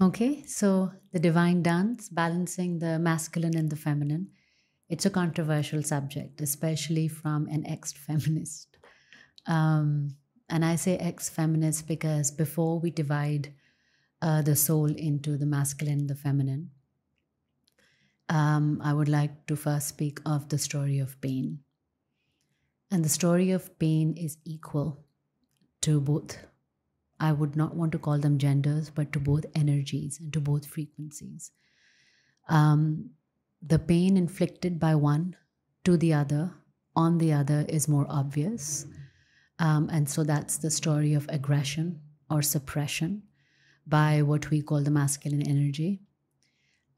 Okay, so the divine dance, balancing the masculine and the feminine. It's a controversial subject, especially from an ex feminist. Um, and I say ex feminist because before we divide uh, the soul into the masculine and the feminine, um, I would like to first speak of the story of pain. And the story of pain is equal to both I would not want to call them genders, but to both energies and to both frequencies. Um, the pain inflicted by one to the other on the other is more obvious. Um, and so that's the story of aggression or suppression by what we call the masculine energy.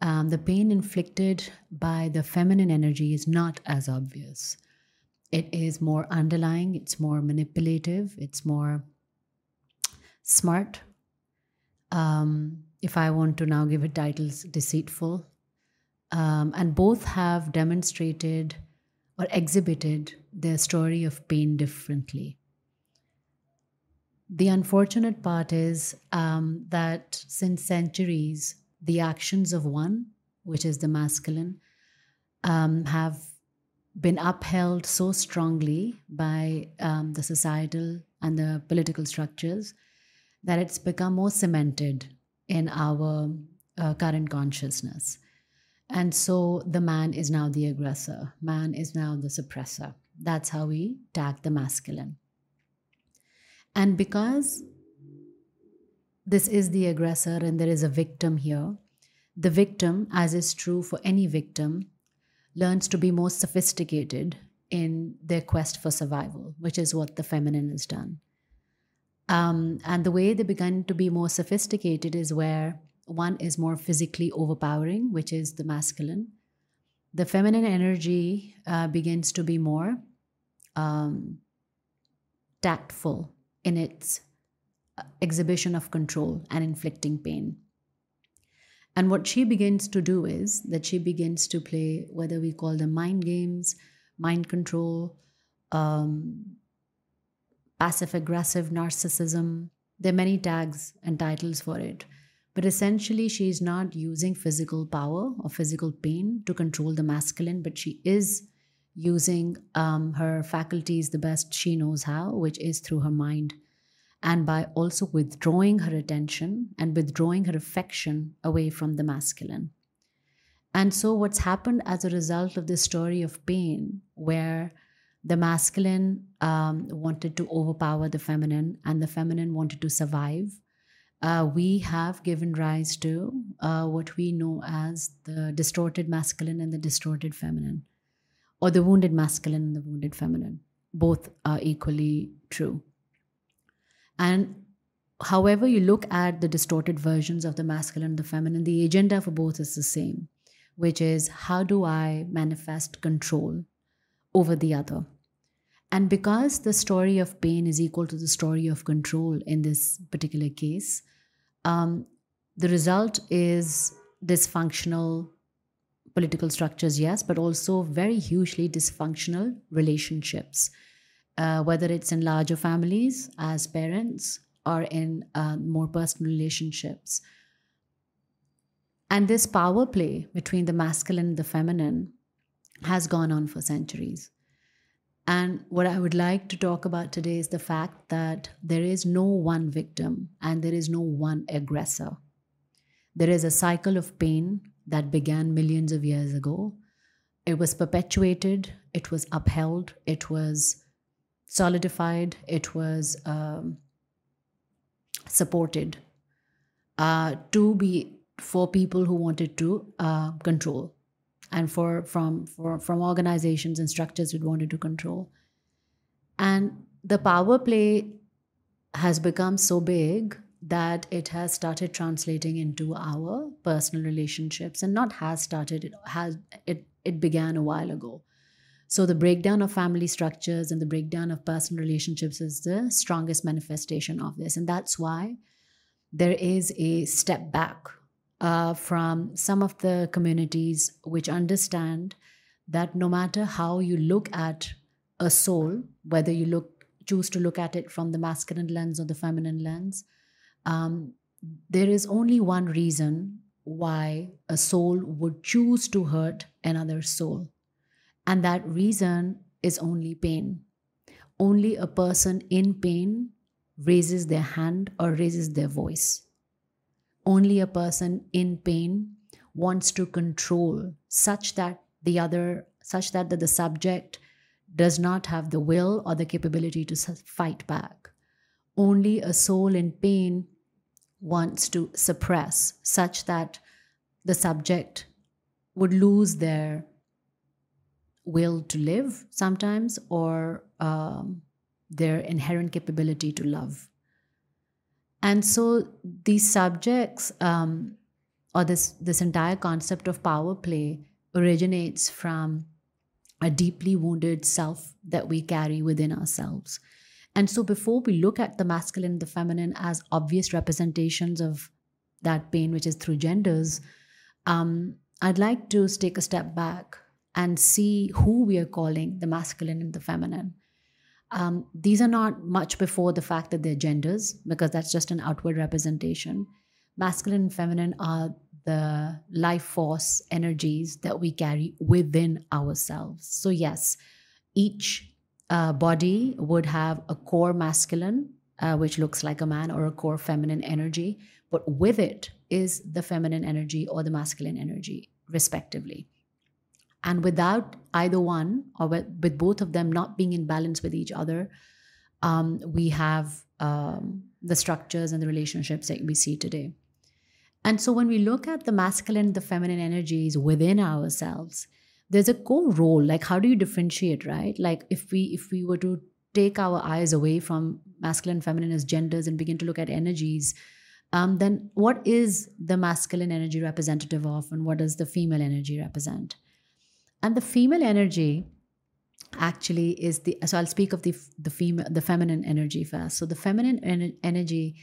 Um, the pain inflicted by the feminine energy is not as obvious. It is more underlying, it's more manipulative, it's more smart. Um, if I want to now give it titles, deceitful. Um, and both have demonstrated or exhibited their story of pain differently. The unfortunate part is um, that since centuries, the actions of one, which is the masculine, um, have been upheld so strongly by um, the societal and the political structures that it's become more cemented in our uh, current consciousness. And so the man is now the aggressor, man is now the suppressor. That's how we tag the masculine. And because this is the aggressor and there is a victim here, the victim, as is true for any victim, learns to be more sophisticated in their quest for survival, which is what the feminine has done. Um, and the way they begin to be more sophisticated is where one is more physically overpowering, which is the masculine. The feminine energy uh, begins to be more um, tactful in its uh, exhibition of control and inflicting pain. And what she begins to do is that she begins to play, whether we call them mind games, mind control, um, passive aggressive narcissism. There are many tags and titles for it. But essentially, she is not using physical power or physical pain to control the masculine, but she is using um, her faculties the best she knows how, which is through her mind. And by also withdrawing her attention and withdrawing her affection away from the masculine. And so, what's happened as a result of this story of pain, where the masculine um, wanted to overpower the feminine and the feminine wanted to survive. Uh, we have given rise to uh, what we know as the distorted masculine and the distorted feminine or the wounded masculine and the wounded feminine. Both are equally true. And however you look at the distorted versions of the masculine and the feminine the agenda for both is the same which is how do i manifest control over the other. And because the story of pain is equal to the story of control in this particular case, um, the result is dysfunctional political structures, yes, but also very hugely dysfunctional relationships, uh, whether it's in larger families as parents or in uh, more personal relationships. And this power play between the masculine and the feminine has gone on for centuries. And what I would like to talk about today is the fact that there is no one victim and there is no one aggressor. There is a cycle of pain that began millions of years ago. It was perpetuated, it was upheld, it was solidified, it was um, supported uh, to be for people who wanted to uh, control and for from for from organizations and structures we wanted to control. And the power play has become so big that it has started translating into our personal relationships and not has started it has it it began a while ago. So the breakdown of family structures and the breakdown of personal relationships is the strongest manifestation of this. And that's why there is a step back uh, from some of the communities which understand that no matter how you look at a soul, whether you look choose to look at it from the masculine lens or the feminine lens, um, there is only one reason why a soul would choose to hurt another soul. And that reason is only pain. Only a person in pain raises their hand or raises their voice. Only a person in pain wants to control such that the other, such that the subject does not have the will or the capability to fight back. Only a soul in pain wants to suppress such that the subject would lose their will to live sometimes or um, their inherent capability to love. And so these subjects, um, or this, this entire concept of power play, originates from a deeply wounded self that we carry within ourselves. And so, before we look at the masculine and the feminine as obvious representations of that pain, which is through genders, um, I'd like to take a step back and see who we are calling the masculine and the feminine. Um, these are not much before the fact that they're genders, because that's just an outward representation. Masculine and feminine are the life force energies that we carry within ourselves. So, yes, each uh, body would have a core masculine, uh, which looks like a man, or a core feminine energy, but with it is the feminine energy or the masculine energy, respectively. And without either one, or with, both of them not being in balance with each other, um, we have um, the structures and the relationships that we see today. And so when we look at the masculine the feminine energies within ourselves, there's a core role. Like how do you differentiate, right? Like if we if we were to take our eyes away from masculine feminine as genders and begin to look at energies, um, then what is the masculine energy representative of and what does the female energy represent? And the female energy actually is the so I'll speak of the the female the feminine energy first. So the feminine en- energy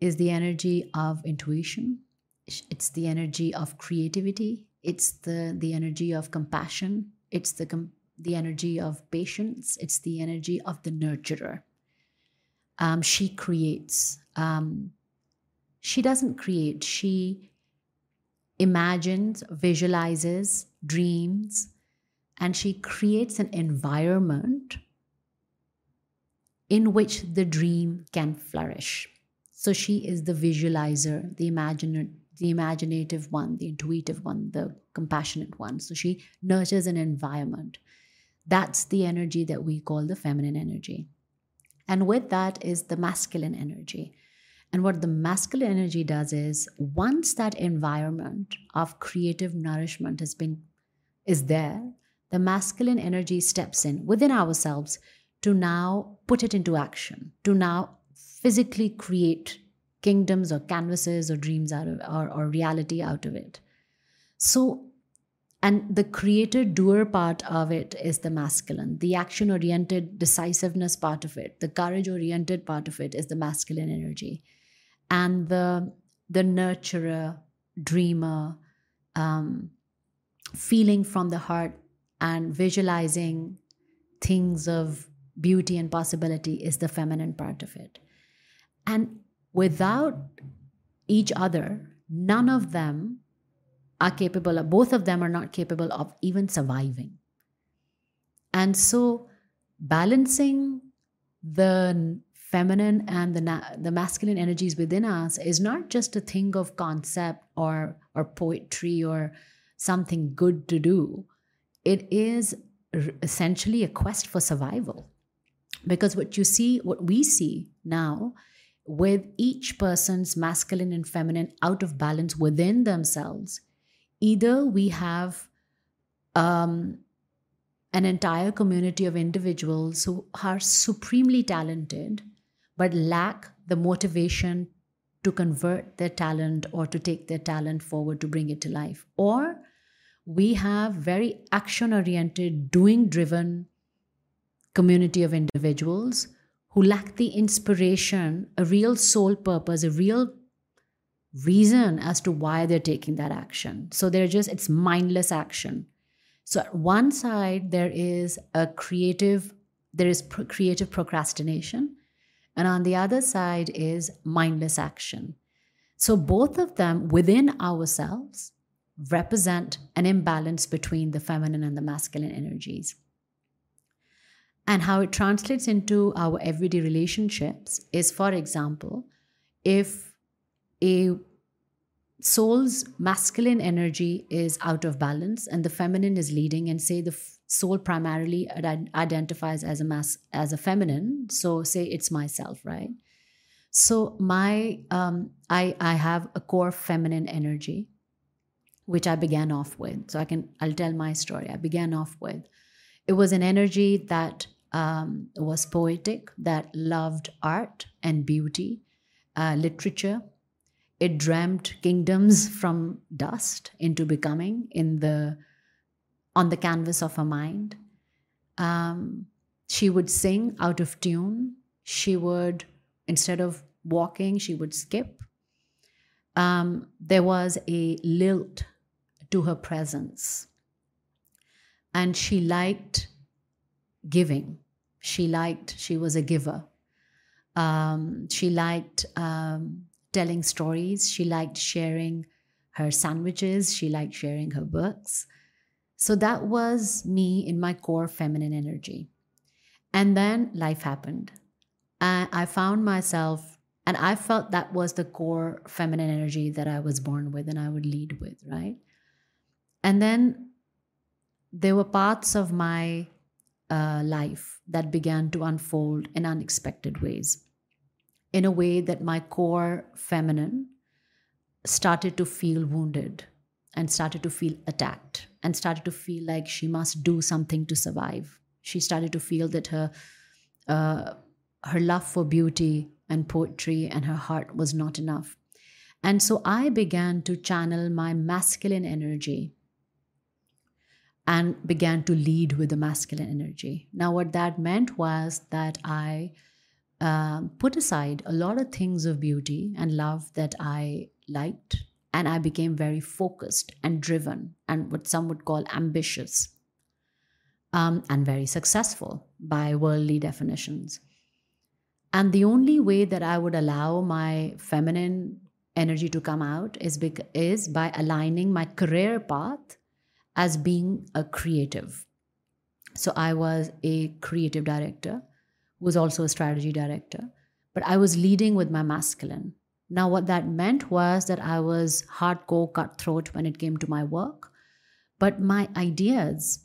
is the energy of intuition, it's the energy of creativity. It's the the energy of compassion. It's the com- the energy of patience. It's the energy of the nurturer. Um, she creates um, she doesn't create. She imagines visualizes dreams and she creates an environment in which the dream can flourish so she is the visualizer the imaginer the imaginative one, the intuitive one, the compassionate one. So she nurtures an environment. That's the energy that we call the feminine energy. And with that is the masculine energy. And what the masculine energy does is once that environment of creative nourishment has been is there, the masculine energy steps in within ourselves to now put it into action, to now physically create kingdoms or canvases or dreams out of or, or reality out of it. So and the creator doer part of it is the masculine. The action oriented decisiveness part of it the courage oriented part of it is the masculine energy. And the the nurturer dreamer um, feeling from the heart and visualizing things of beauty and possibility is the feminine part of it and without each other, none of them are capable of, both of them are not capable of even surviving. And so, balancing the feminine and the, the masculine energies within us is not just a thing of concept or, or poetry or something good to do. It is essentially a quest for survival. Because what you see, what we see now with each person's masculine and feminine out of balance within themselves, either we have um, an entire community of individuals who are supremely talented but lack the motivation to convert their talent or to take their talent forward to bring it to life. Or we have very action oriented, doing driven community of individuals who lack the inspiration, a real soul purpose, a real reason as to why they're taking that action. So they're just, it's mindless action. So at one side, there is a creative, there is pro- creative procrastination. And on the other side is mindless action. So both of them within ourselves represent an imbalance between the feminine and the masculine energies. And how it translates into our everyday relationships is, for example, if a soul's masculine energy is out of balance and the feminine is leading and say the soul primarily identifies as a mass as a feminine so say it's myself right so my um, i i have a core feminine energy which i began off with so i can i'll tell my story i began off with it was an energy that um, was poetic that loved art and beauty uh, literature it dreamt kingdoms from dust into becoming in the on the canvas of her mind. Um, she would sing out of tune. She would, instead of walking, she would skip. Um, there was a lilt to her presence. And she liked giving. She liked, she was a giver. Um, she liked um, telling stories. She liked sharing her sandwiches. She liked sharing her books. So that was me in my core feminine energy. And then life happened. And I found myself, and I felt that was the core feminine energy that I was born with and I would lead with, right? And then there were parts of my uh, life that began to unfold in unexpected ways in a way that my core feminine started to feel wounded and started to feel attacked and started to feel like she must do something to survive. She started to feel that her uh, her love for beauty and poetry and her heart was not enough. And so I began to channel my masculine energy and began to lead with the masculine energy. Now, what that meant was that I um, put aside a lot of things of beauty and love that I liked, and I became very focused and driven, and what some would call ambitious, um, and very successful by worldly definitions. And the only way that I would allow my feminine energy to come out is, is by aligning my career path as being a creative. So I was a creative director was also a strategy director. But I was leading with my masculine. Now, what that meant was that I was hardcore cutthroat when it came to my work, but my ideas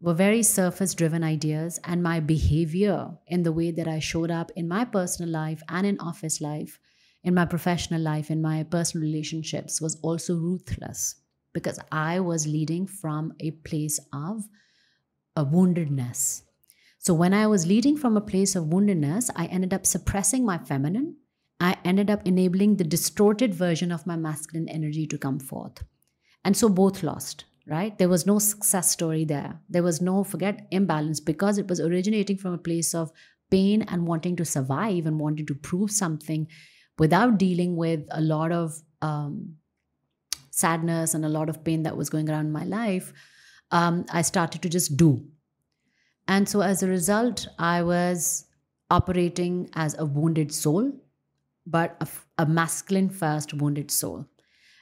were very surface driven ideas, and my behavior in the way that I showed up in my personal life and in office life, in my professional life, in my personal relationships was also ruthless because I was leading from a place of a woundedness so when I was leading from a place of woundedness, I ended up suppressing my feminine. I ended up enabling the distorted version of my masculine energy to come forth. And so both lost, right? There was no success story there. There was no, forget imbalance, because it was originating from a place of pain and wanting to survive and wanting to prove something without dealing with a lot of um, sadness and a lot of pain that was going around in my life. Um, I started to just do and so as a result, I was operating as a wounded soul, but a, a masculine first wounded soul.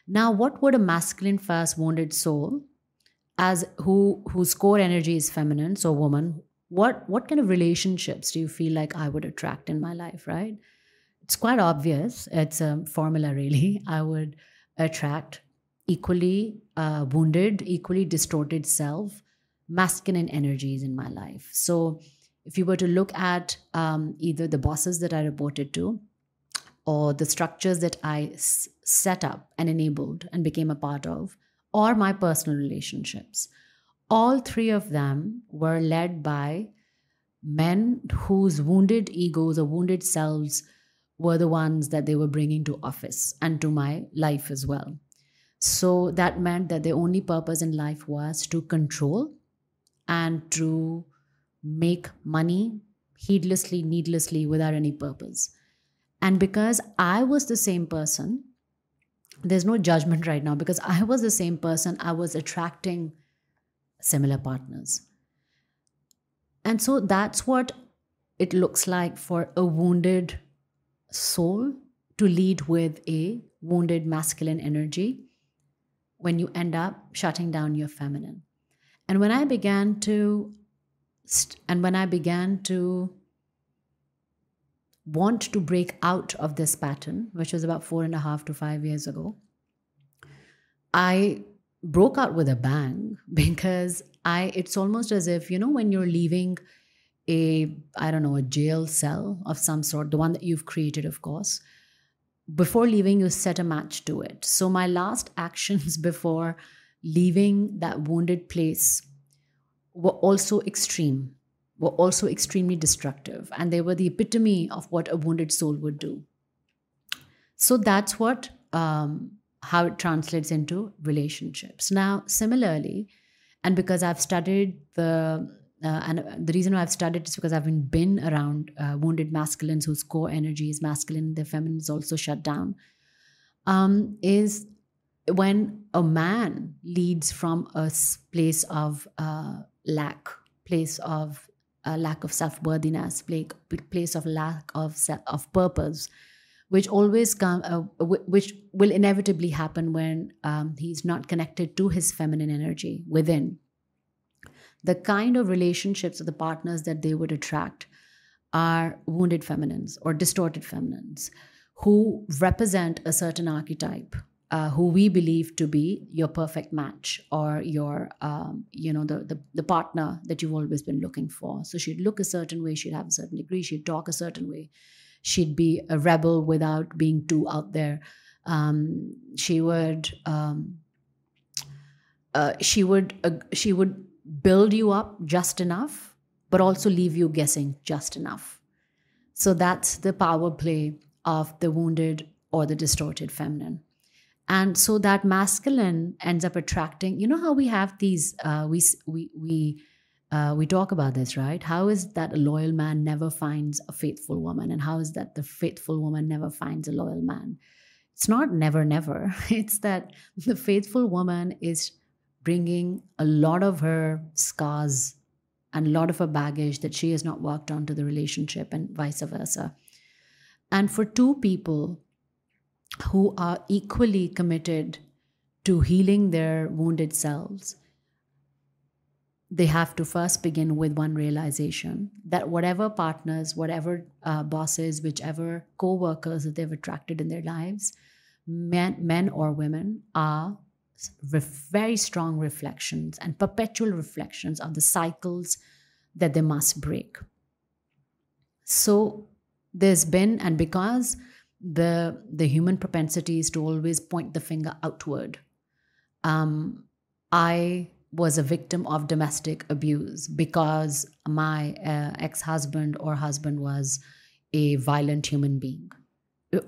Now, what would a masculine first wounded soul, as who whose core energy is feminine, so woman, what what kind of relationships do you feel like I would attract in my life, right? It's quite obvious. It's a formula, really. I would attract equally uh, wounded, equally distorted self masculine energies in my life. So, if you were to look at um, either the bosses that I reported to or the structures that I set up and enabled and became a part of, or my personal relationships, all three of them were led by men whose wounded egos or wounded selves were the ones that they were bringing to office and to my life as well. So that meant that their only purpose in life was to control and to make money heedlessly, needlessly, without any purpose. And because I was the same person, there's no judgment right now because I was the same person, I was attracting similar partners. And so that's what it looks like for a wounded soul to lead with a wounded masculine energy when you end up shutting down your feminine. And when I began to, and when I began to want to break out of this pattern, which was about four and a half to five years ago, I broke out with a bang because I it's almost as if, you know, when you're leaving a, I don't know, a jail cell of some sort, the one that you've created, of course, before leaving, you set a match to it. So my last actions before leaving that wounded place were also extreme were also extremely destructive and they were the epitome of what a wounded soul would do so that's what um, how it translates into relationships now similarly and because i've studied the uh, and the reason why I've studied is because I've been, been around uh, wounded masculines whose core energy is masculine, their feminine is also shut down. Um, is when a man leads from a place of uh, lack, place of a lack of self worthiness, place of lack of of purpose, which always come, uh, which will inevitably happen when um, he's not connected to his feminine energy within. The kind of relationships or the partners that they would attract are wounded feminines or distorted feminines who represent a certain archetype uh, who we believe to be your perfect match or your um, you know the, the, the partner that you've always been looking for. So she'd look a certain way she'd have a certain degree she'd talk a certain way she'd be a rebel without being too out there. Um, she would um, uh, she would uh, she would build you up just enough but also leave you guessing just enough. So that's the power play of the wounded or the distorted feminine. And so that masculine ends up attracting you know how we have these uh, we we we uh, we talk about this right? How is that a loyal man never finds a faithful woman? And how is that the faithful woman never finds a loyal man? It's not never never. It's that the faithful woman is bringing a lot of her scars and a lot of her baggage that she has not worked on to the relationship and vice versa. And for two people who are equally committed to healing their wounded selves, they have to first begin with one realization that whatever partners, whatever uh, bosses, whichever co workers that they've attracted in their lives, men, men or women, are very strong reflections and perpetual reflections of the cycles that they must break. So there's been, and because the the human propensity is to always point the finger outward. Um, I was a victim of domestic abuse because my uh, ex-husband or husband was a violent human being.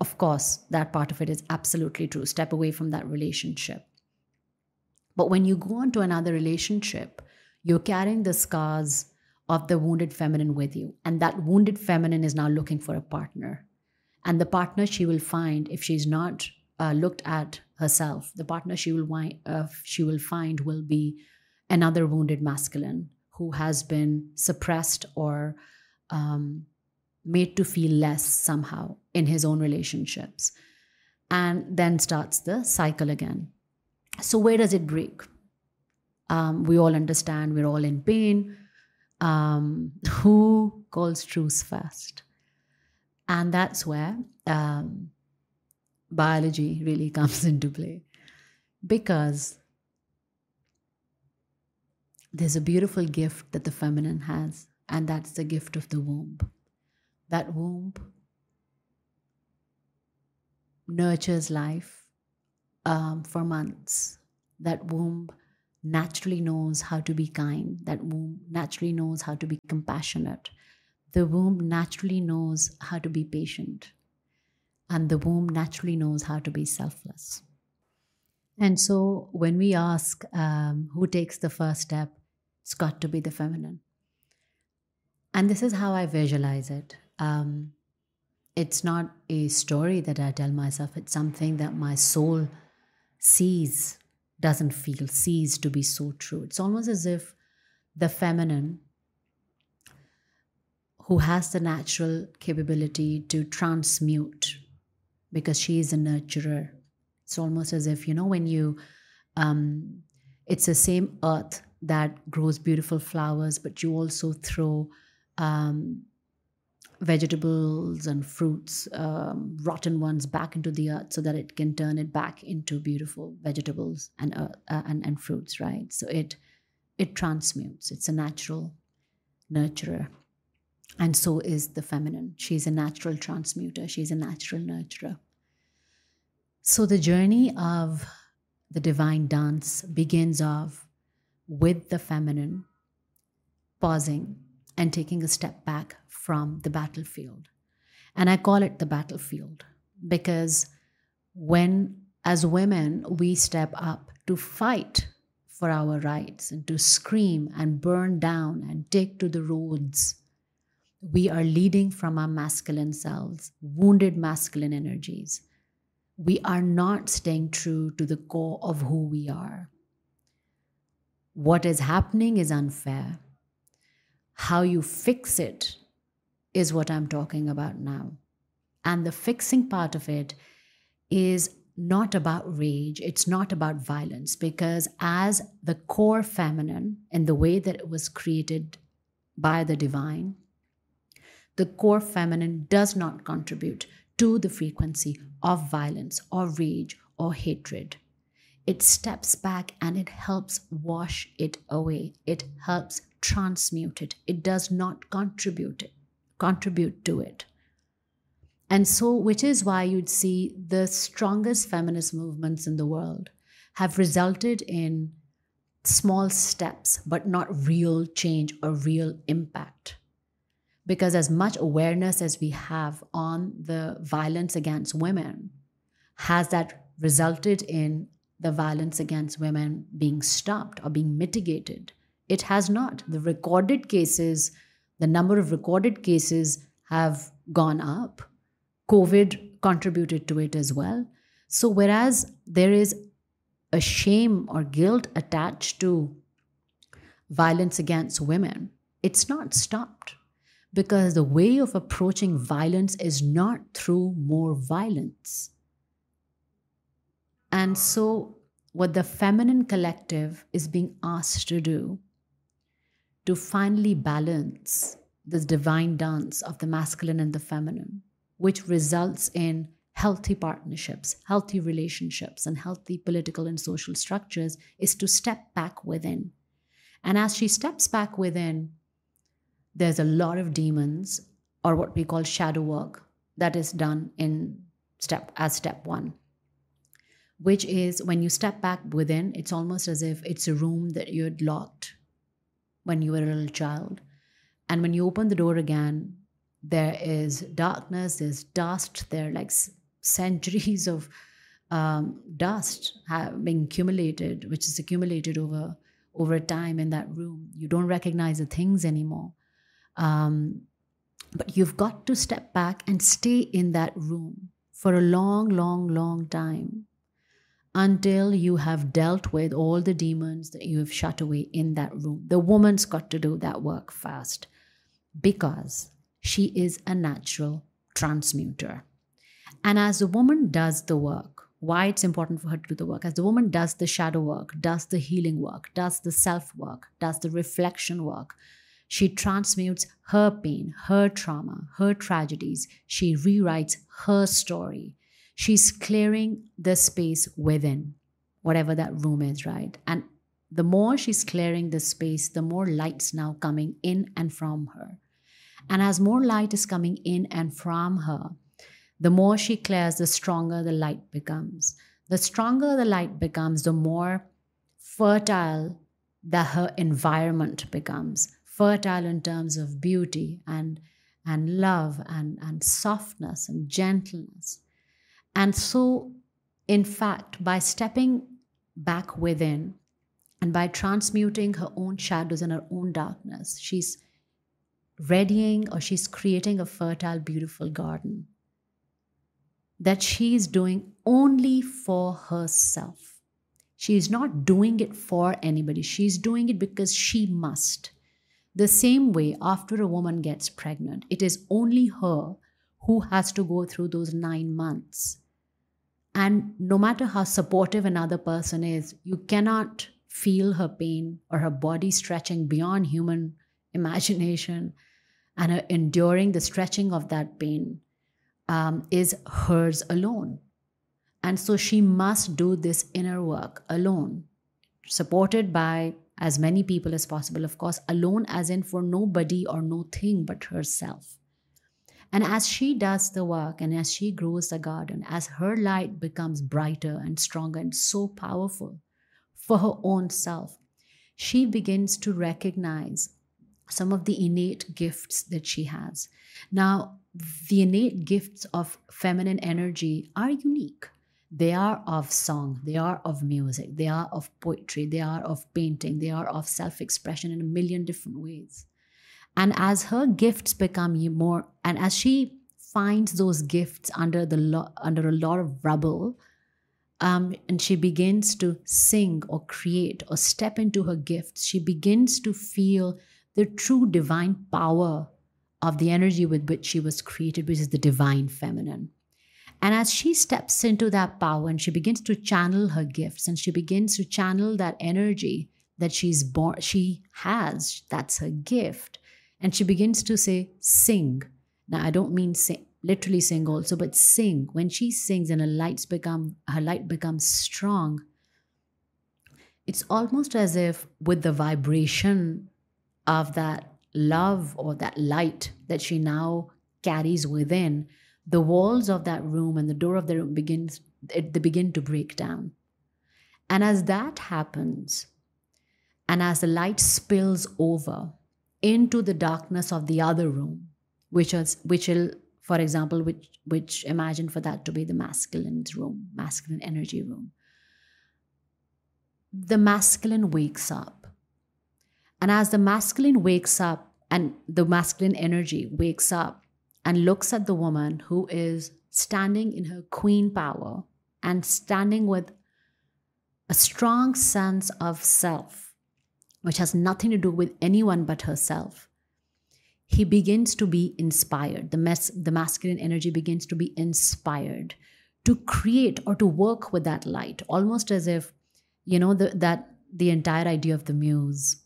Of course, that part of it is absolutely true. Step away from that relationship. But when you go on to another relationship, you're carrying the scars of the wounded feminine with you. And that wounded feminine is now looking for a partner. And the partner she will find if she's not uh, looked at herself the partner she will wind, uh, she will find will be another wounded masculine who has been suppressed or um, made to feel less somehow in his own relationships. And then starts the cycle again so where does it break um, we all understand we're all in pain um, who calls truce first and that's where um, biology really comes into play. Because there's a beautiful gift that the feminine has, and that's the gift of the womb. That womb nurtures life um, for months. That womb naturally knows how to be kind. That womb naturally knows how to be compassionate the womb naturally knows how to be patient, and the womb naturally knows how to be selfless. And so, when we ask um, who takes the first step, it's got to be the feminine. And this is how I visualize it. Um, it's not a story that I tell myself, it's something that my soul sees, doesn't feel, sees to be so true. It's almost as if the feminine who has the natural capability to transmute because she is a nurturer. It's almost as if, you know, when you, um, it's the same earth that grows beautiful flowers, but you also throw um, vegetables and fruits, um, rotten ones, back into the earth so that it can turn it back into beautiful vegetables and uh, uh, and, and fruits, right? So it it transmutes. It's a natural nurturer. And so is the feminine. She's a natural transmuter, she's a natural nurturer. So the journey of the divine dance begins off with the feminine pausing and taking a step back from the battlefield. And I call it the battlefield because when, as women, we step up to fight for our rights and to scream and burn down and take to the roads, we are leading from our masculine selves, wounded masculine energies. We are not staying true to the core of who we are. What is happening is unfair. How you fix it is what I'm talking about now. And the fixing part of it is not about rage, it's not about violence, because as the core feminine, in the way that it was created by the divine, the core feminine does not contribute to the frequency of violence or rage or hatred. It steps back and it helps wash it away. It helps transmute it. It does not contribute it, contribute to it. And so, which is why you'd see the strongest feminist movements in the world have resulted in small steps, but not real change or real impact. Because as much awareness as we have on the violence against women, has that resulted in the violence against women being stopped or being mitigated? It has not. The recorded cases, the number of recorded cases have gone up COVID contributed to it as well. So, whereas there is a shame or guilt attached to violence against women, it's not stopped because the way of approaching violence is not through more violence. And so, what the feminine collective is being asked to do to finally balance this divine dance of the masculine and the feminine which results in healthy partnerships, healthy relationships, and healthy political and social structures is to step back within. And as she steps back within, there's a lot of demons or what we call shadow work that is done in step as step 1 which is when you step back within it's almost as if it's a room that you had locked when you were a little child and when you open the door again there is darkness, there's dust, there are like centuries of um, dust being accumulated, which is accumulated over over time in that room. You don't recognize the things anymore. Um, but you've got to step back and stay in that room for a long, long, long time until you have dealt with all the demons that you have shut away in that room. The woman's got to do that work first because she is a natural transmuter. And as the woman does the work, why it's important for her to do the work, as the woman does the shadow work, does the healing work, does the self work, does the reflection work, she transmutes her pain, her trauma, her tragedies. She rewrites her story. She's clearing the space within, whatever that room is, right? And the more she's clearing the space, the more light's now coming in and from her. And as more light is coming in and from her, the more she clears, the stronger the light becomes. The stronger the light becomes, the more fertile that her environment becomes. Fertile in terms of beauty and, and love and, and softness and gentleness. And so, in fact, by stepping back within and by transmuting her own shadows and her own darkness, she's readying or she's creating a fertile, beautiful garden that she's doing only for herself. She's not doing it for anybody, she's doing it because she must. The same way, after a woman gets pregnant, it is only her who has to go through those nine months And no matter how supportive another person is, you cannot feel her pain or her body stretching beyond human imagination and her enduring the stretching of that pain um, is hers alone. And so she must do this inner work alone, supported by as many people as possible, of course, alone as in for nobody or no thing but herself. And as she does the work and as she grows the garden, as her light becomes brighter and stronger and so powerful for her own self, she begins to recognize some of the innate gifts that she has. Now, the innate gifts of feminine energy are unique. They are of song, they are of music, they are of poetry, they are of painting, they are of self expression in a million different ways. And as her gifts become more, and as she finds those gifts under the lo- under a lot of rubble, um, and she begins to sing or create or step into her gifts, she begins to feel the true divine power of the energy with which she was created, which is the divine feminine. And as she steps into that power and she begins to channel her gifts and she begins to channel that energy that she's born, she has, that's her gift. And she begins to say, sing. Now, I don't mean sing, literally sing also, but sing. When she sings and her lights become, her light becomes strong, it's almost as if with the vibration of that love or that light that she now carries within, the walls of that room and the door of the room begins they begin to break down. And as that happens, and as the light spills over into the darkness of the other room, which is which will, for example, which which imagine for that to be the masculine room, masculine energy room. The masculine wakes up and as the masculine wakes up and the masculine energy wakes up and looks at the woman who is standing in her queen power and standing with a strong sense of self, which has nothing to do with anyone but herself, he begins to be inspired. The, mes- the masculine energy begins to be inspired to create or to work with that light, almost as if, you know, the, that the entire idea of the muse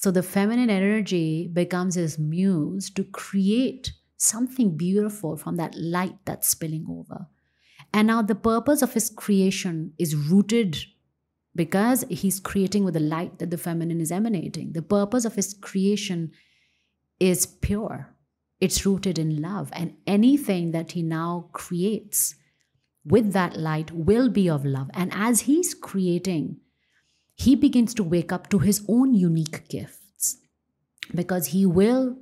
so the feminine energy becomes his muse to create something beautiful from that light that's spilling over. And now the purpose of his creation is rooted because he's creating with the light that the feminine is emanating. The purpose of his creation is pure, it's rooted in love. And anything that he now creates with that light will be of love. And as he's creating, he begins to wake up to his own unique gifts because he will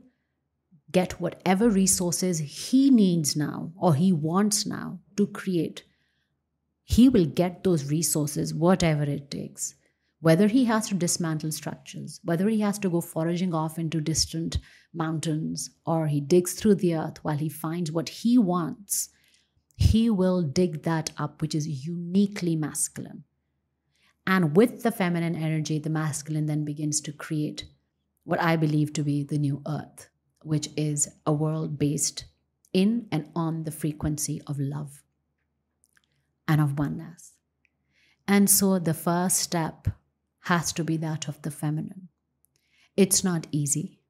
get whatever resources he needs now or he wants now to create. He will get those resources, whatever it takes. Whether he has to dismantle structures, whether he has to go foraging off into distant mountains, or he digs through the earth while he finds what he wants, he will dig that up, which is uniquely masculine. And with the feminine energy, the masculine then begins to create what I believe to be the new earth, which is a world based in and on the frequency of love and of oneness. And so the first step has to be that of the feminine. It's not easy,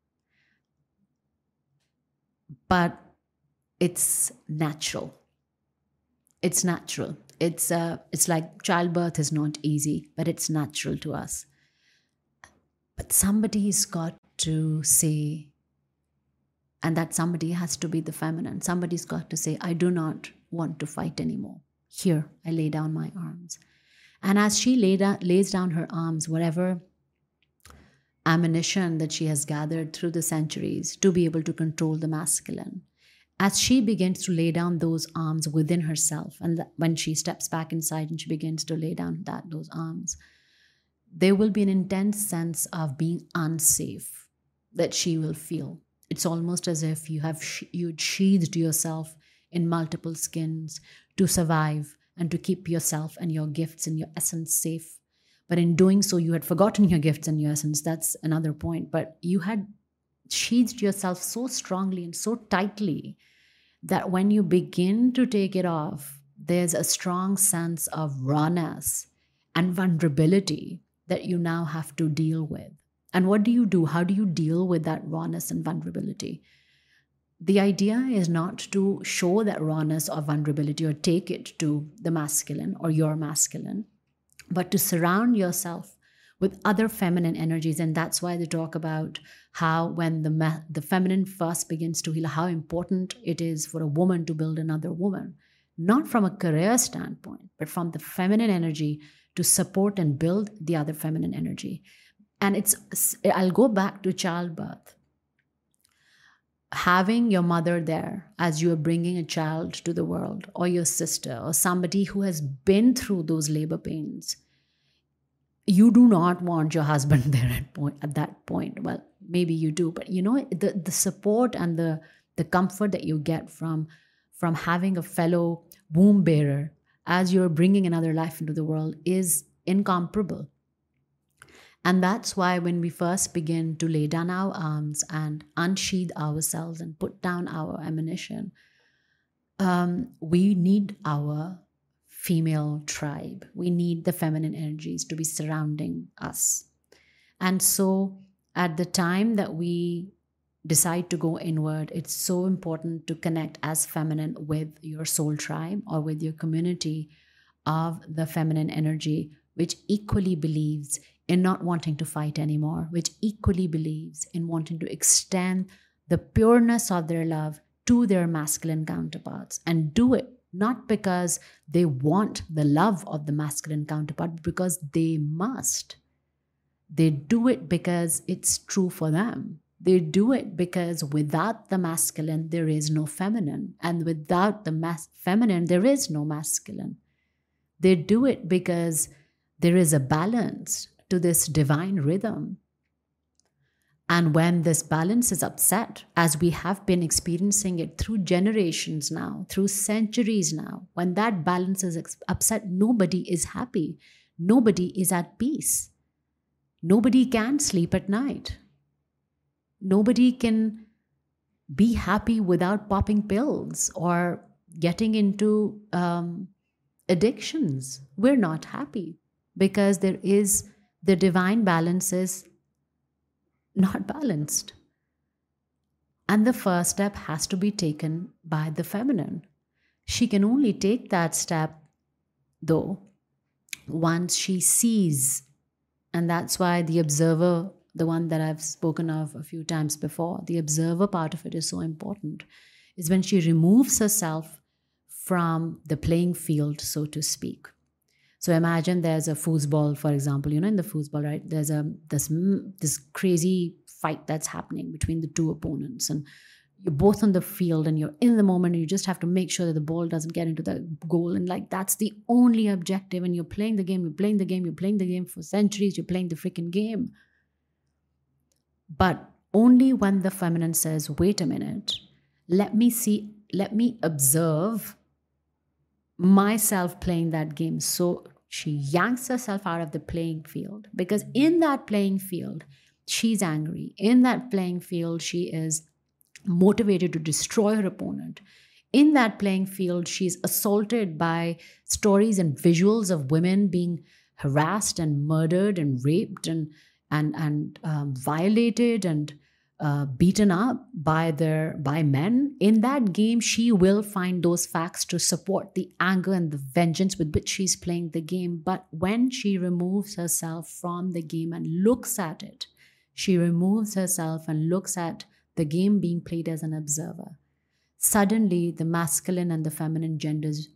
but it's natural. It's natural it's uh, it's like childbirth is not easy, but it's natural to us. But somebody's got to say, and that somebody has to be the feminine. Somebody's got to say, I do not want to fight anymore. Here, I lay down my arms. And as she lay down, lays down her arms, whatever ammunition that she has gathered through the centuries to be able to control the masculine, as she begins to lay down those arms within herself and when she steps back inside and she begins to lay down that those arms there will be an intense sense of being unsafe that she will feel it's almost as if you have you'd sheathed yourself in multiple skins to survive and to keep yourself and your gifts and your essence safe but in doing so you had forgotten your gifts and your essence that's another point but you had sheathed yourself so strongly and so tightly that when you begin to take it off, there's a strong sense of rawness and vulnerability that you now have to deal with. And what do you do? How do you deal with that rawness and vulnerability? The idea is not to show that rawness or vulnerability or take it to the masculine or your masculine, but to surround yourself with other feminine energies. And that's why they talk about how, when the, ma- the feminine first begins to heal, how important it is for a woman to build another woman, not from a career standpoint, but from the feminine energy to support and build the other feminine energy. And it's, I'll go back to childbirth. Having your mother there as you are bringing a child to the world, or your sister, or somebody who has been through those labor pains, you do not want your husband there at point at that point. Well, maybe you do, but you know the the support and the the comfort that you get from from having a fellow womb bearer as you're bringing another life into the world is incomparable. And that's why when we first begin to lay down our arms and unsheath ourselves and put down our ammunition, um, we need our female tribe. We need the feminine energies to be surrounding us. And so at the time that we decide to go inward, it's so important to connect as feminine with your soul tribe or with your community of the feminine energy, which equally believes in not wanting to fight anymore, which equally believes in wanting to extend the pureness of their love to their masculine counterparts and do it not because they want the love of the masculine counterpart, but because they must. They do it because it's true for them. They do it because without the masculine, there is no feminine. And without the mas- feminine, there is no masculine. They do it because there is a balance to this divine rhythm. And when this balance is upset, as we have been experiencing it through generations now, through centuries now, when that balance is upset, nobody is happy. Nobody is at peace. Nobody can sleep at night. Nobody can be happy without popping pills or getting into um, addictions. We're not happy because there is the divine balance is not balanced. And the first step has to be taken by the feminine. She can only take that step, though, once she sees. And that's why the observer, the one that I've spoken of a few times before, the observer part of it is so important, is when she removes herself from the playing field, so to speak. So imagine there's a foosball, for example, you know, in the foosball, right? There's a this this crazy fight that's happening between the two opponents, and you're both on the field and you're in the moment and you just have to make sure that the ball doesn't get into the goal and like that's the only objective and you're playing the game you're playing the game you're playing the game for centuries you're playing the freaking game but only when the feminine says wait a minute let me see let me observe myself playing that game. So she yanks herself out of the playing field because in that playing field, she's angry. In that playing field, she is motivated to destroy her opponent. In that playing field, she's assaulted by stories and visuals of women being harassed and murdered and raped and and and um, violated and uh, beaten up by their by men. In that game she will find those facts to support the anger and the vengeance with which she's playing the game. But when she removes herself from the game and looks at it she removes herself and looks at the game being played as an observer. Suddenly the masculine and the feminine genders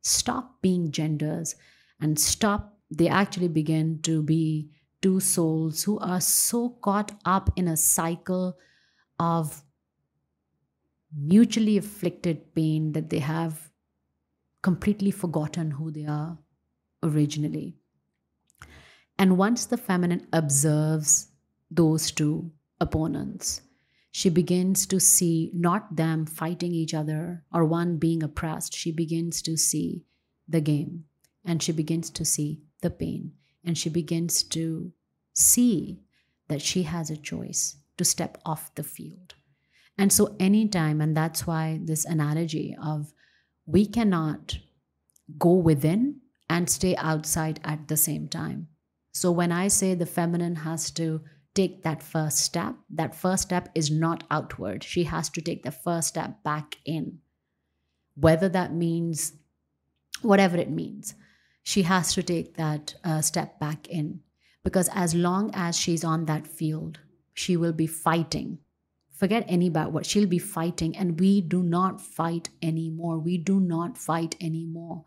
stop being genders and stop they actually begin to be two souls who are so caught up in a cycle of mutually afflicted pain that they have completely forgotten who they are originally. And once the feminine observes those two opponents, she begins to see not them fighting each other or one being oppressed. She begins to see the game and she begins to see the pain and she begins to see that she has a choice to step off the field. And so, anytime, and that's why this analogy of we cannot go within and stay outside at the same time. So when I say the feminine has to take that first step, that first step is not outward. She has to take the first step back in. Whether that means whatever it means, she has to take that uh, step back in. Because as long as she's on that field, she will be fighting. Forget any about what she'll be fighting, and we do not fight anymore. We do not fight anymore.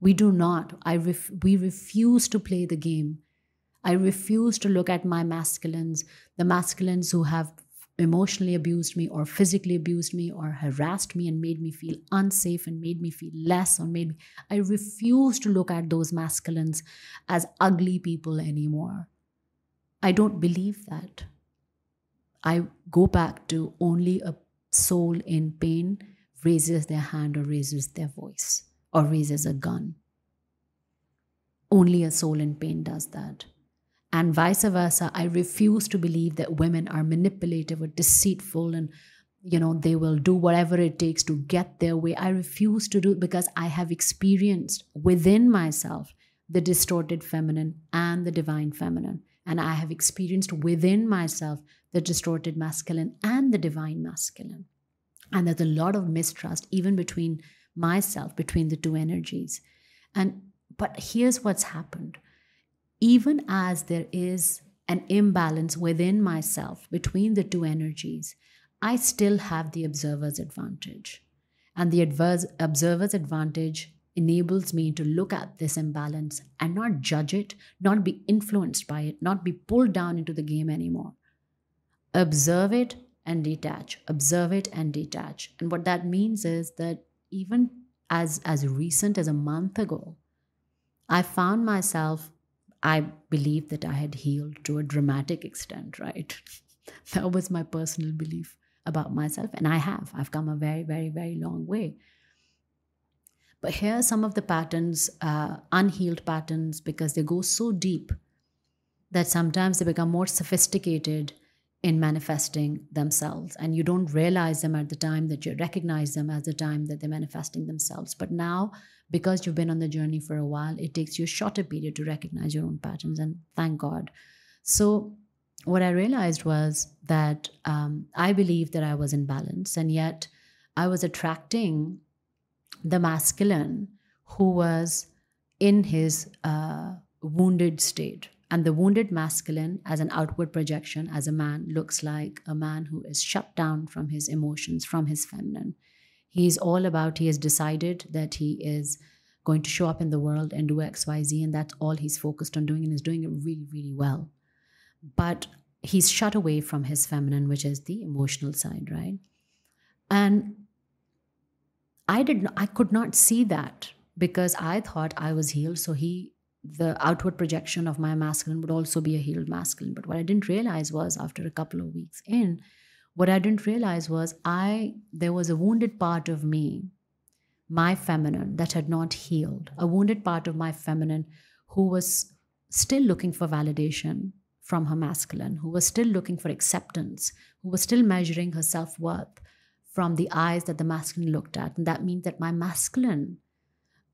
We do not. I ref- we refuse to play the game. I refuse to look at my masculines, the masculines who have emotionally abused me or physically abused me or harassed me and made me feel unsafe and made me feel less or made me I refuse to look at those masculines as ugly people anymore. I don't believe that. I go back to only a soul in pain raises their hand or raises their voice or raises a gun. Only a soul in pain does that and vice versa i refuse to believe that women are manipulative or deceitful and you know they will do whatever it takes to get their way. I refuse to do it because i have experienced within myself the distorted feminine and the divine feminine. And i have experienced within myself the distorted masculine and the divine masculine. And there's a lot of mistrust even between myself between the two energies. And but here's what's happened even as there is an imbalance within myself between the two energies, I still have the observer's advantage. And the adverse observer's advantage enables me to look at this imbalance and not judge it, not be influenced by it, not be pulled down into the game anymore. Observe it and detach, observe it and detach. And what that means is that even as, as recent as a month ago, I found myself I believed that I had healed to a dramatic extent, right? that was my personal belief about myself. And I have. I've come a very, very, very long way. But here are some of the patterns, uh, unhealed patterns, because they go so deep that sometimes they become more sophisticated in manifesting themselves. And you don't realize them at the time that you recognize them as the time that they're manifesting themselves. But now because you've been on the journey for a while it takes you a shorter period to recognize your own patterns and thank god. So what i realized was that um, i believed that i was in balance and yet i was attracting the masculine who was in his uh, wounded state and the wounded masculine, as an outward projection, as a man, looks like a man who is shut down from his emotions, from his feminine. He's all about, he has decided that he is going to show up in the world and do XYZ, and that's all he's focused on doing, and is doing it really, really well. But he's shut away from his feminine, which is the emotional side, right? And I did not, I could not see that because I thought I was healed. So he the outward projection of my masculine would also be a healed masculine. But what I didn't realize was after a couple of weeks in, what I didn't realize was I there was a wounded part of me, my feminine, that had not healed. A wounded part of my feminine who was still looking for validation from her masculine, who was still looking for acceptance, who was still measuring her self-worth from the eyes that the masculine looked at. And that means that my masculine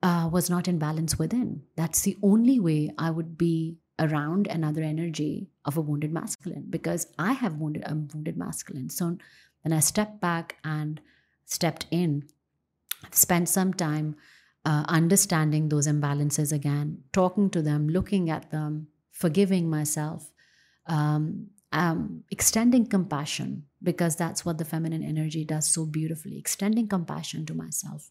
uh, was not in balance within. That's the only way I would be around another energy of a wounded masculine because I have wounded a wounded masculine. So then I stepped back and stepped in, spent some time uh, understanding those imbalances again, talking to them, looking at them, forgiving myself, um, um, extending compassion because that's what the feminine energy does so beautifully, extending compassion to myself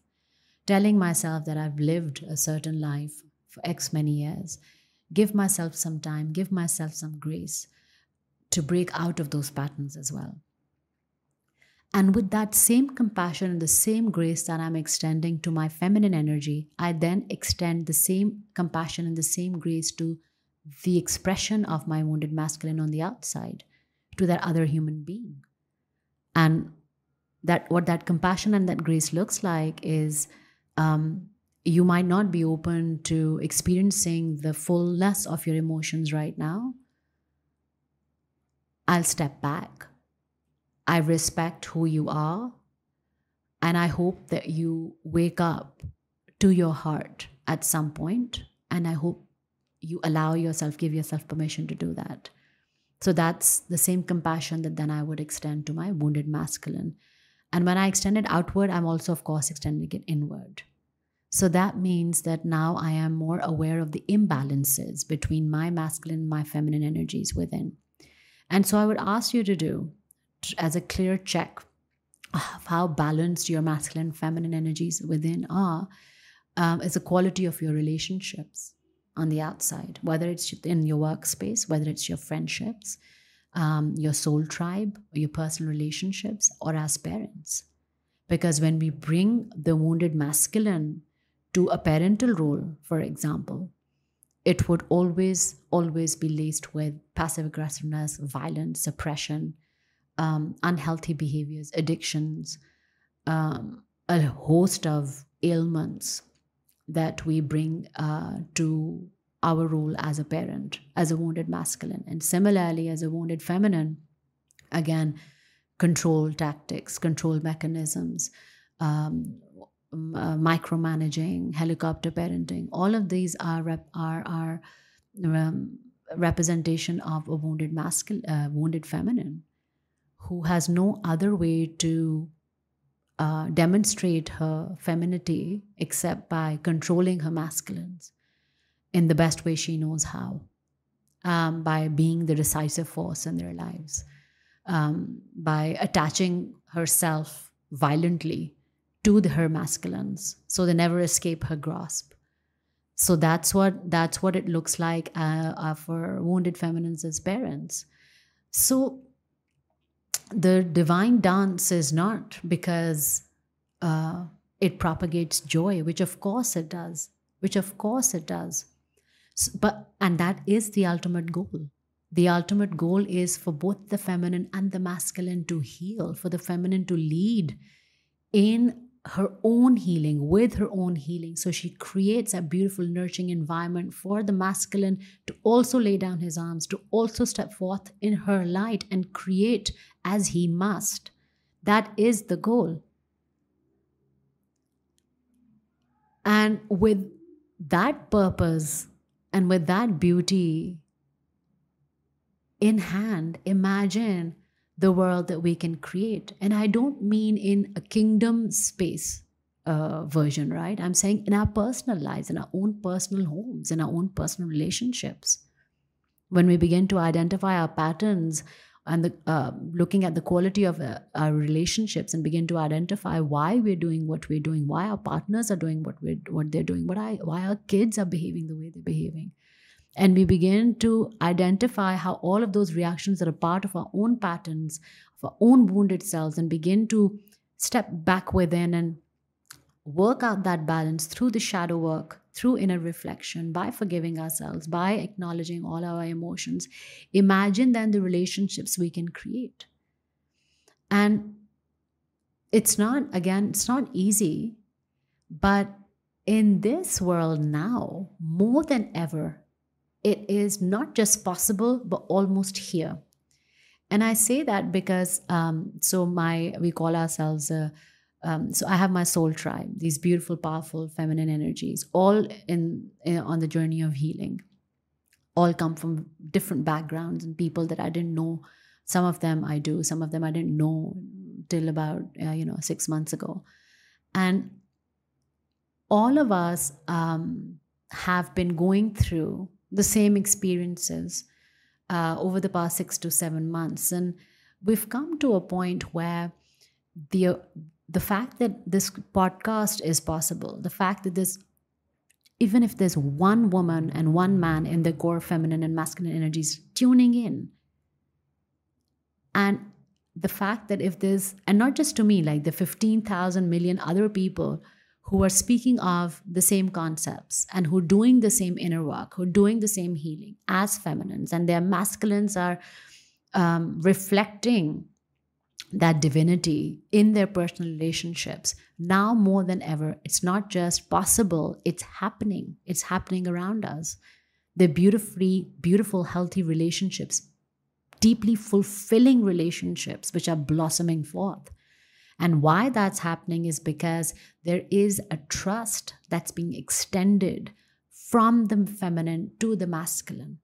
telling myself that I've lived a certain life for X many years. Give myself some time, give myself some grace to break out of those patterns as well. And with that same compassion and the same grace that I'm extending to my feminine energy, I then extend the same compassion and the same grace to the expression of my wounded masculine on the outside, to that other human being. And that what that compassion and that grace looks like is um, you might not be open to experiencing the fullness of your emotions right now. I'll step back. I respect who you are. And I hope that you wake up to your heart at some point. and I hope you allow yourself, give yourself permission to do that. So that's the same compassion that then I would extend to my wounded masculine. And when I extend it outward, I'm also, of course, extending it inward. So that means that now I am more aware of the imbalances between my masculine and my feminine energies within. And so I would ask you to do as a clear check of how balanced your masculine and feminine energies within are um, is the quality of your relationships on the outside, whether it's in your workspace, whether it's your friendships, um, your soul tribe, or your personal relationships, or as parents. Because when we bring the wounded masculine to a parental role, for example, it would always, always be laced with passive aggressiveness, violence, suppression, um, unhealthy behaviors, addictions, um, a host of ailments that we bring uh, to our role as a parent, as a wounded masculine. And similarly, as a wounded feminine, again, control tactics, control mechanisms, um, uh, micromanaging, helicopter parenting, all of these are, rep- are, are um, representation of a wounded masculine, uh, wounded feminine who has no other way to uh, demonstrate her femininity except by controlling her masculines in the best way she knows how, um, by being the decisive force in their lives, um, by attaching herself violently to the, her masculines so they never escape her grasp. So that's what that's what it looks like uh, uh, for wounded feminines as parents. So the divine dance is not because uh, it propagates joy, which of course it does, which of course it does. So, but and that is the ultimate goal. The ultimate goal is for both the feminine and the masculine to heal, for the feminine to lead in her own healing, with her own healing. So she creates a beautiful, nurturing environment for the masculine to also lay down his arms, to also step forth in her light and create as he must. That is the goal. And with that purpose and with that beauty in hand, imagine the world that we can create. And I don't mean in a kingdom space uh, version, right? I'm saying in our personal lives, in our own personal homes, in our own personal relationships. When we begin to identify our patterns and the, uh, looking at the quality of uh, our relationships and begin to identify why we're doing what we're doing, why our partners are doing what we're what they're doing, what I, why our kids are behaving the way they're behaving, and we begin to identify how all of those reactions are a part of our own patterns, of our own wounded selves, and begin to step back within and work out that balance through the shadow work through inner reflection, by forgiving ourselves, by acknowledging all our emotions, imagine then the relationships we can create. And it's not, again, it's not easy, but in this world now, more than ever, it is not just possible, but almost here. And I say that because, um, so my, we call ourselves a um, so I have my soul tribe, these beautiful, powerful feminine energies, all in, in, on the journey of healing. All come from different backgrounds and people that I didn't know. Some of them I do, some of them I didn't know till about uh, you know six months ago, and all of us um, have been going through the same experiences uh, over the past six to seven months, and we've come to a point where the the fact that this podcast is possible, the fact that this, even if there's one woman and one man in the core feminine and masculine energies tuning in, and the fact that if there's, and not just to me, like the 15,000 million other people who are speaking of the same concepts and who are doing the same inner work, who are doing the same healing as feminines, and their masculines are um, reflecting that divinity in their personal relationships now more than ever it's not just possible it's happening it's happening around us they're beautifully beautiful healthy relationships deeply fulfilling relationships which are blossoming forth And why that's happening is because there is a trust that's being extended from the feminine to the masculine.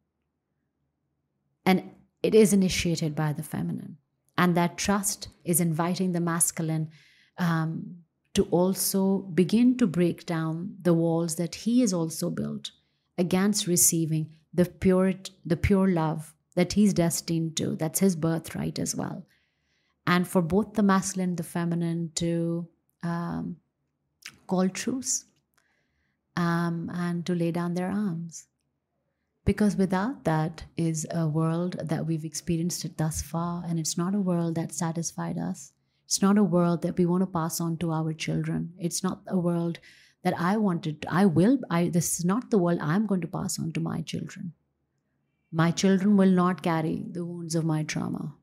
And it is initiated by the feminine. And that trust is inviting the masculine um, to also begin to break down the walls that he has also built against receiving the pure, the pure love that he's destined to. That's his birthright as well. And for both the masculine and the feminine to um, call truce um, and to lay down their arms. Because without that is a world that we've experienced it thus far, and it's not a world that satisfied us. It's not a world that we want to pass on to our children. It's not a world that I wanted. I will. I. This is not the world I'm going to pass on to my children. My children will not carry the wounds of my trauma.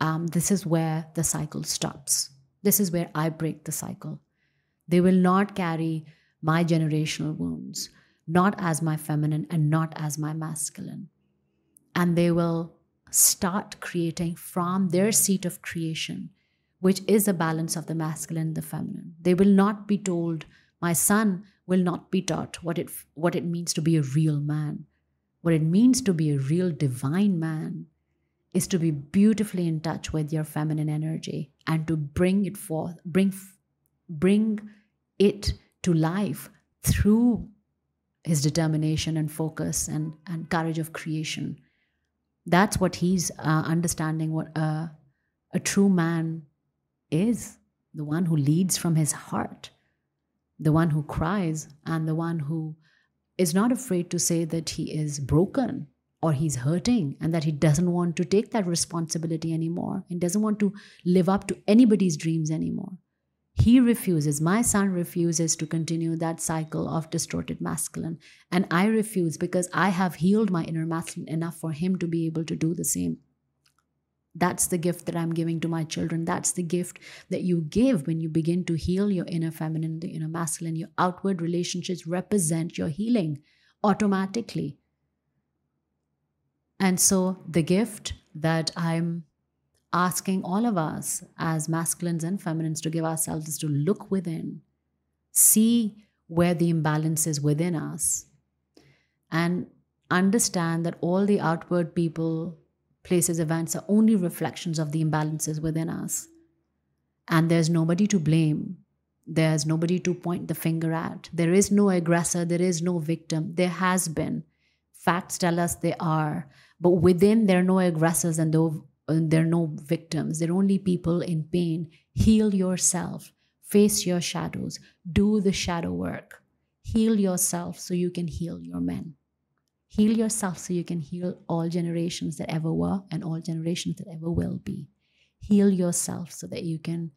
Um, this is where the cycle stops. This is where I break the cycle. They will not carry my generational wounds, not as my feminine and not as my masculine. And they will start creating from their seat of creation, which is a balance of the masculine and the feminine. They will not be told, my son will not be taught what it, what it means to be a real man. What it means to be a real divine man is to be beautifully in touch with your feminine energy and to bring it forth, bring, bring it to life through his determination and focus and, and courage of creation. That's what he's uh, understanding what a, a true man is the one who leads from his heart, the one who cries, and the one who is not afraid to say that he is broken or he's hurting and that he doesn't want to take that responsibility anymore and doesn't want to live up to anybody's dreams anymore. He refuses, my son refuses to continue that cycle of distorted masculine. And I refuse because I have healed my inner masculine enough for him to be able to do the same. That's the gift that I'm giving to my children. That's the gift that you give when you begin to heal your inner feminine, the inner masculine. Your outward relationships represent your healing automatically. And so the gift that I'm asking all of us as masculines and feminines to give ourselves is to look within, see where the imbalance is within us, and understand that all the outward people, places, events are only reflections of the imbalances within us. And there's nobody to blame. There's nobody to point the finger at. There is no aggressor. There is no victim. There has been. Facts tell us they are. But within, there are no aggressors and no there are no victims, there are only people in pain. Heal yourself, face your shadows, do the shadow work. Heal yourself so you can heal your men. Heal yourself so you can heal all generations that ever were and all generations that ever will be. Heal yourself so that you can,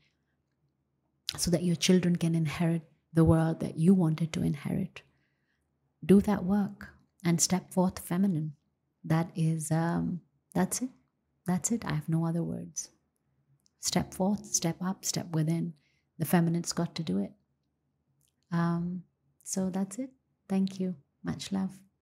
so that your children can inherit the world that you wanted to inherit. Do that work and step forth feminine. That is, um, that's it. That's it. I have no other words. Step forth, step up, step within. The feminine's got to do it. Um, so that's it. Thank you. Much love.